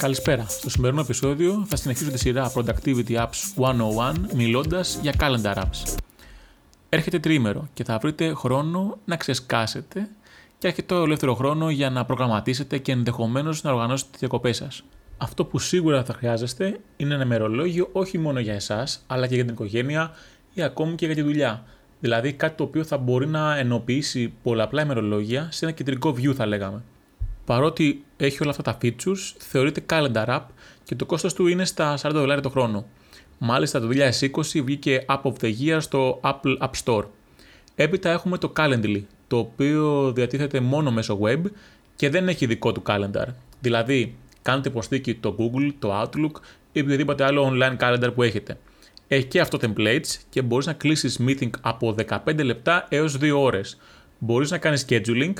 Καλησπέρα. Στο σημερινό επεισόδιο θα συνεχίσω τη σειρά Productivity Apps 101 μιλώντας για Calendar Apps. Έρχεται τρίμερο και θα βρείτε χρόνο να ξεσκάσετε και έρχεται το ελεύθερο χρόνο για να προγραμματίσετε και ενδεχομένως να οργανώσετε τις διακοπές σας. Αυτό που σίγουρα θα χρειάζεστε είναι ένα μερολόγιο όχι μόνο για εσάς, αλλά και για την οικογένεια ή ακόμη και για τη δουλειά. Δηλαδή κάτι το οποίο θα μπορεί να ενοποιήσει πολλαπλά ημερολόγια σε ένα κεντρικό view θα λέγαμε. Παρότι έχει όλα αυτά τα features, θεωρείται calendar app και το κόστος του είναι στα 40 δολάρια το χρόνο. Μάλιστα το 2020 βγήκε App of the Year στο Apple App Store. Έπειτα έχουμε το Calendly, το οποίο διατίθεται μόνο μέσω web και δεν έχει δικό του calendar. Δηλαδή, κάνετε υποστήκη το Google, το Outlook ή οποιοδήποτε άλλο online calendar που έχετε. Έχει και αυτό templates και μπορείς να κλείσεις meeting από 15 λεπτά έως 2 ώρες. Μπορείς να κάνεις scheduling,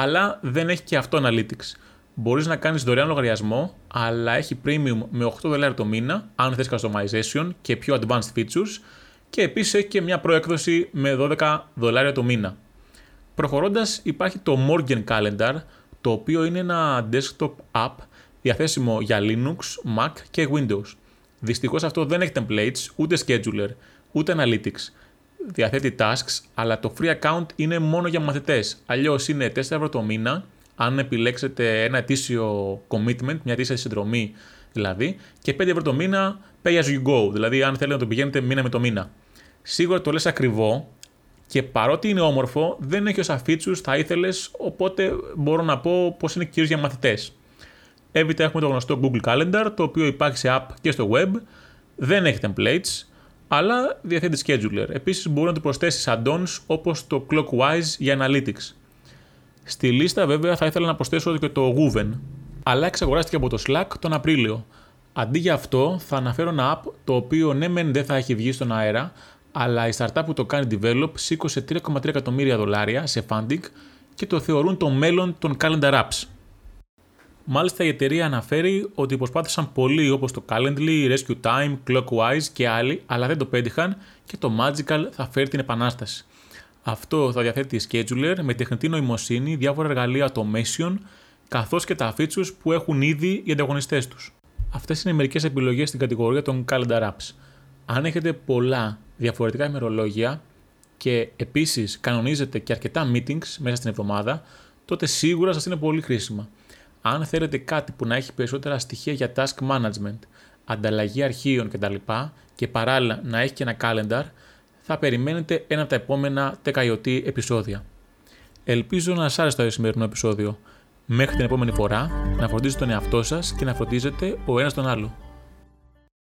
αλλά δεν έχει και αυτό analytics. Μπορείς να κάνεις δωρεάν λογαριασμό, αλλά έχει premium με 8 δολάρια το μήνα, αν θες customization και πιο advanced features, και επίσης έχει και μια προέκδοση με 12 δολάρια το μήνα. Προχωρώντας υπάρχει το Morgan Calendar, το οποίο είναι ένα desktop app διαθέσιμο για Linux, Mac και Windows. Δυστυχώς αυτό δεν έχει templates, ούτε scheduler, ούτε analytics. Διαθέτει tasks, αλλά το free account είναι μόνο για μαθητές. Αλλιώς είναι 4 ευρώ το μήνα, αν επιλέξετε ένα ετήσιο commitment, μια ετήσια συνδρομή δηλαδή, και 5 ευρώ το μήνα pay as you go, δηλαδή αν θέλετε να το πηγαίνετε μήνα με το μήνα. Σίγουρα το λες ακριβό και παρότι είναι όμορφο, δεν έχει όσα features θα ήθελες, οπότε μπορώ να πω πως είναι κυρίως για μαθητές. Έπειτα έχουμε το γνωστό Google Calendar, το οποίο υπάρχει σε app και στο web. Δεν έχει templates, αλλά διαθέτει scheduler. Επίσης μπορεί να του προσθέσεις add-ons όπως το Clockwise για Analytics. Στη λίστα βέβαια θα ήθελα να προσθέσω και το Woven, αλλά εξαγοράστηκε από το Slack τον Απρίλιο. Αντί για αυτό θα αναφέρω ένα app το οποίο ναι μεν δεν θα έχει βγει στον αέρα, αλλά η startup που το κάνει develop σήκωσε 3,3 εκατομμύρια δολάρια σε funding και το θεωρούν το μέλλον των calendar apps. Μάλιστα η εταιρεία αναφέρει ότι προσπάθησαν πολύ όπως το Calendly, Rescue Time, Clockwise και άλλοι, αλλά δεν το πέτυχαν και το Magical θα φέρει την επανάσταση. Αυτό θα διαθέτει scheduler με τεχνητή νοημοσύνη, διάφορα εργαλεία automation, καθώς και τα features που έχουν ήδη οι ανταγωνιστές τους. Αυτές είναι μερικές επιλογές στην κατηγορία των Calendar Apps. Αν έχετε πολλά διαφορετικά ημερολόγια και επίσης κανονίζετε και αρκετά meetings μέσα στην εβδομάδα, τότε σίγουρα σας είναι πολύ χρήσιμα. Αν θέλετε κάτι που να έχει περισσότερα στοιχεία για task management, ανταλλαγή αρχείων κτλ. και παράλληλα να έχει και ένα calendar, θα περιμένετε ένα από τα επόμενα τεκαϊωτή επεισόδια. Ελπίζω να σας άρεσε το σημερινό επεισόδιο. Μέχρι την επόμενη φορά, να φροντίζετε τον εαυτό σας και να φροντίζετε ο ένας τον άλλο.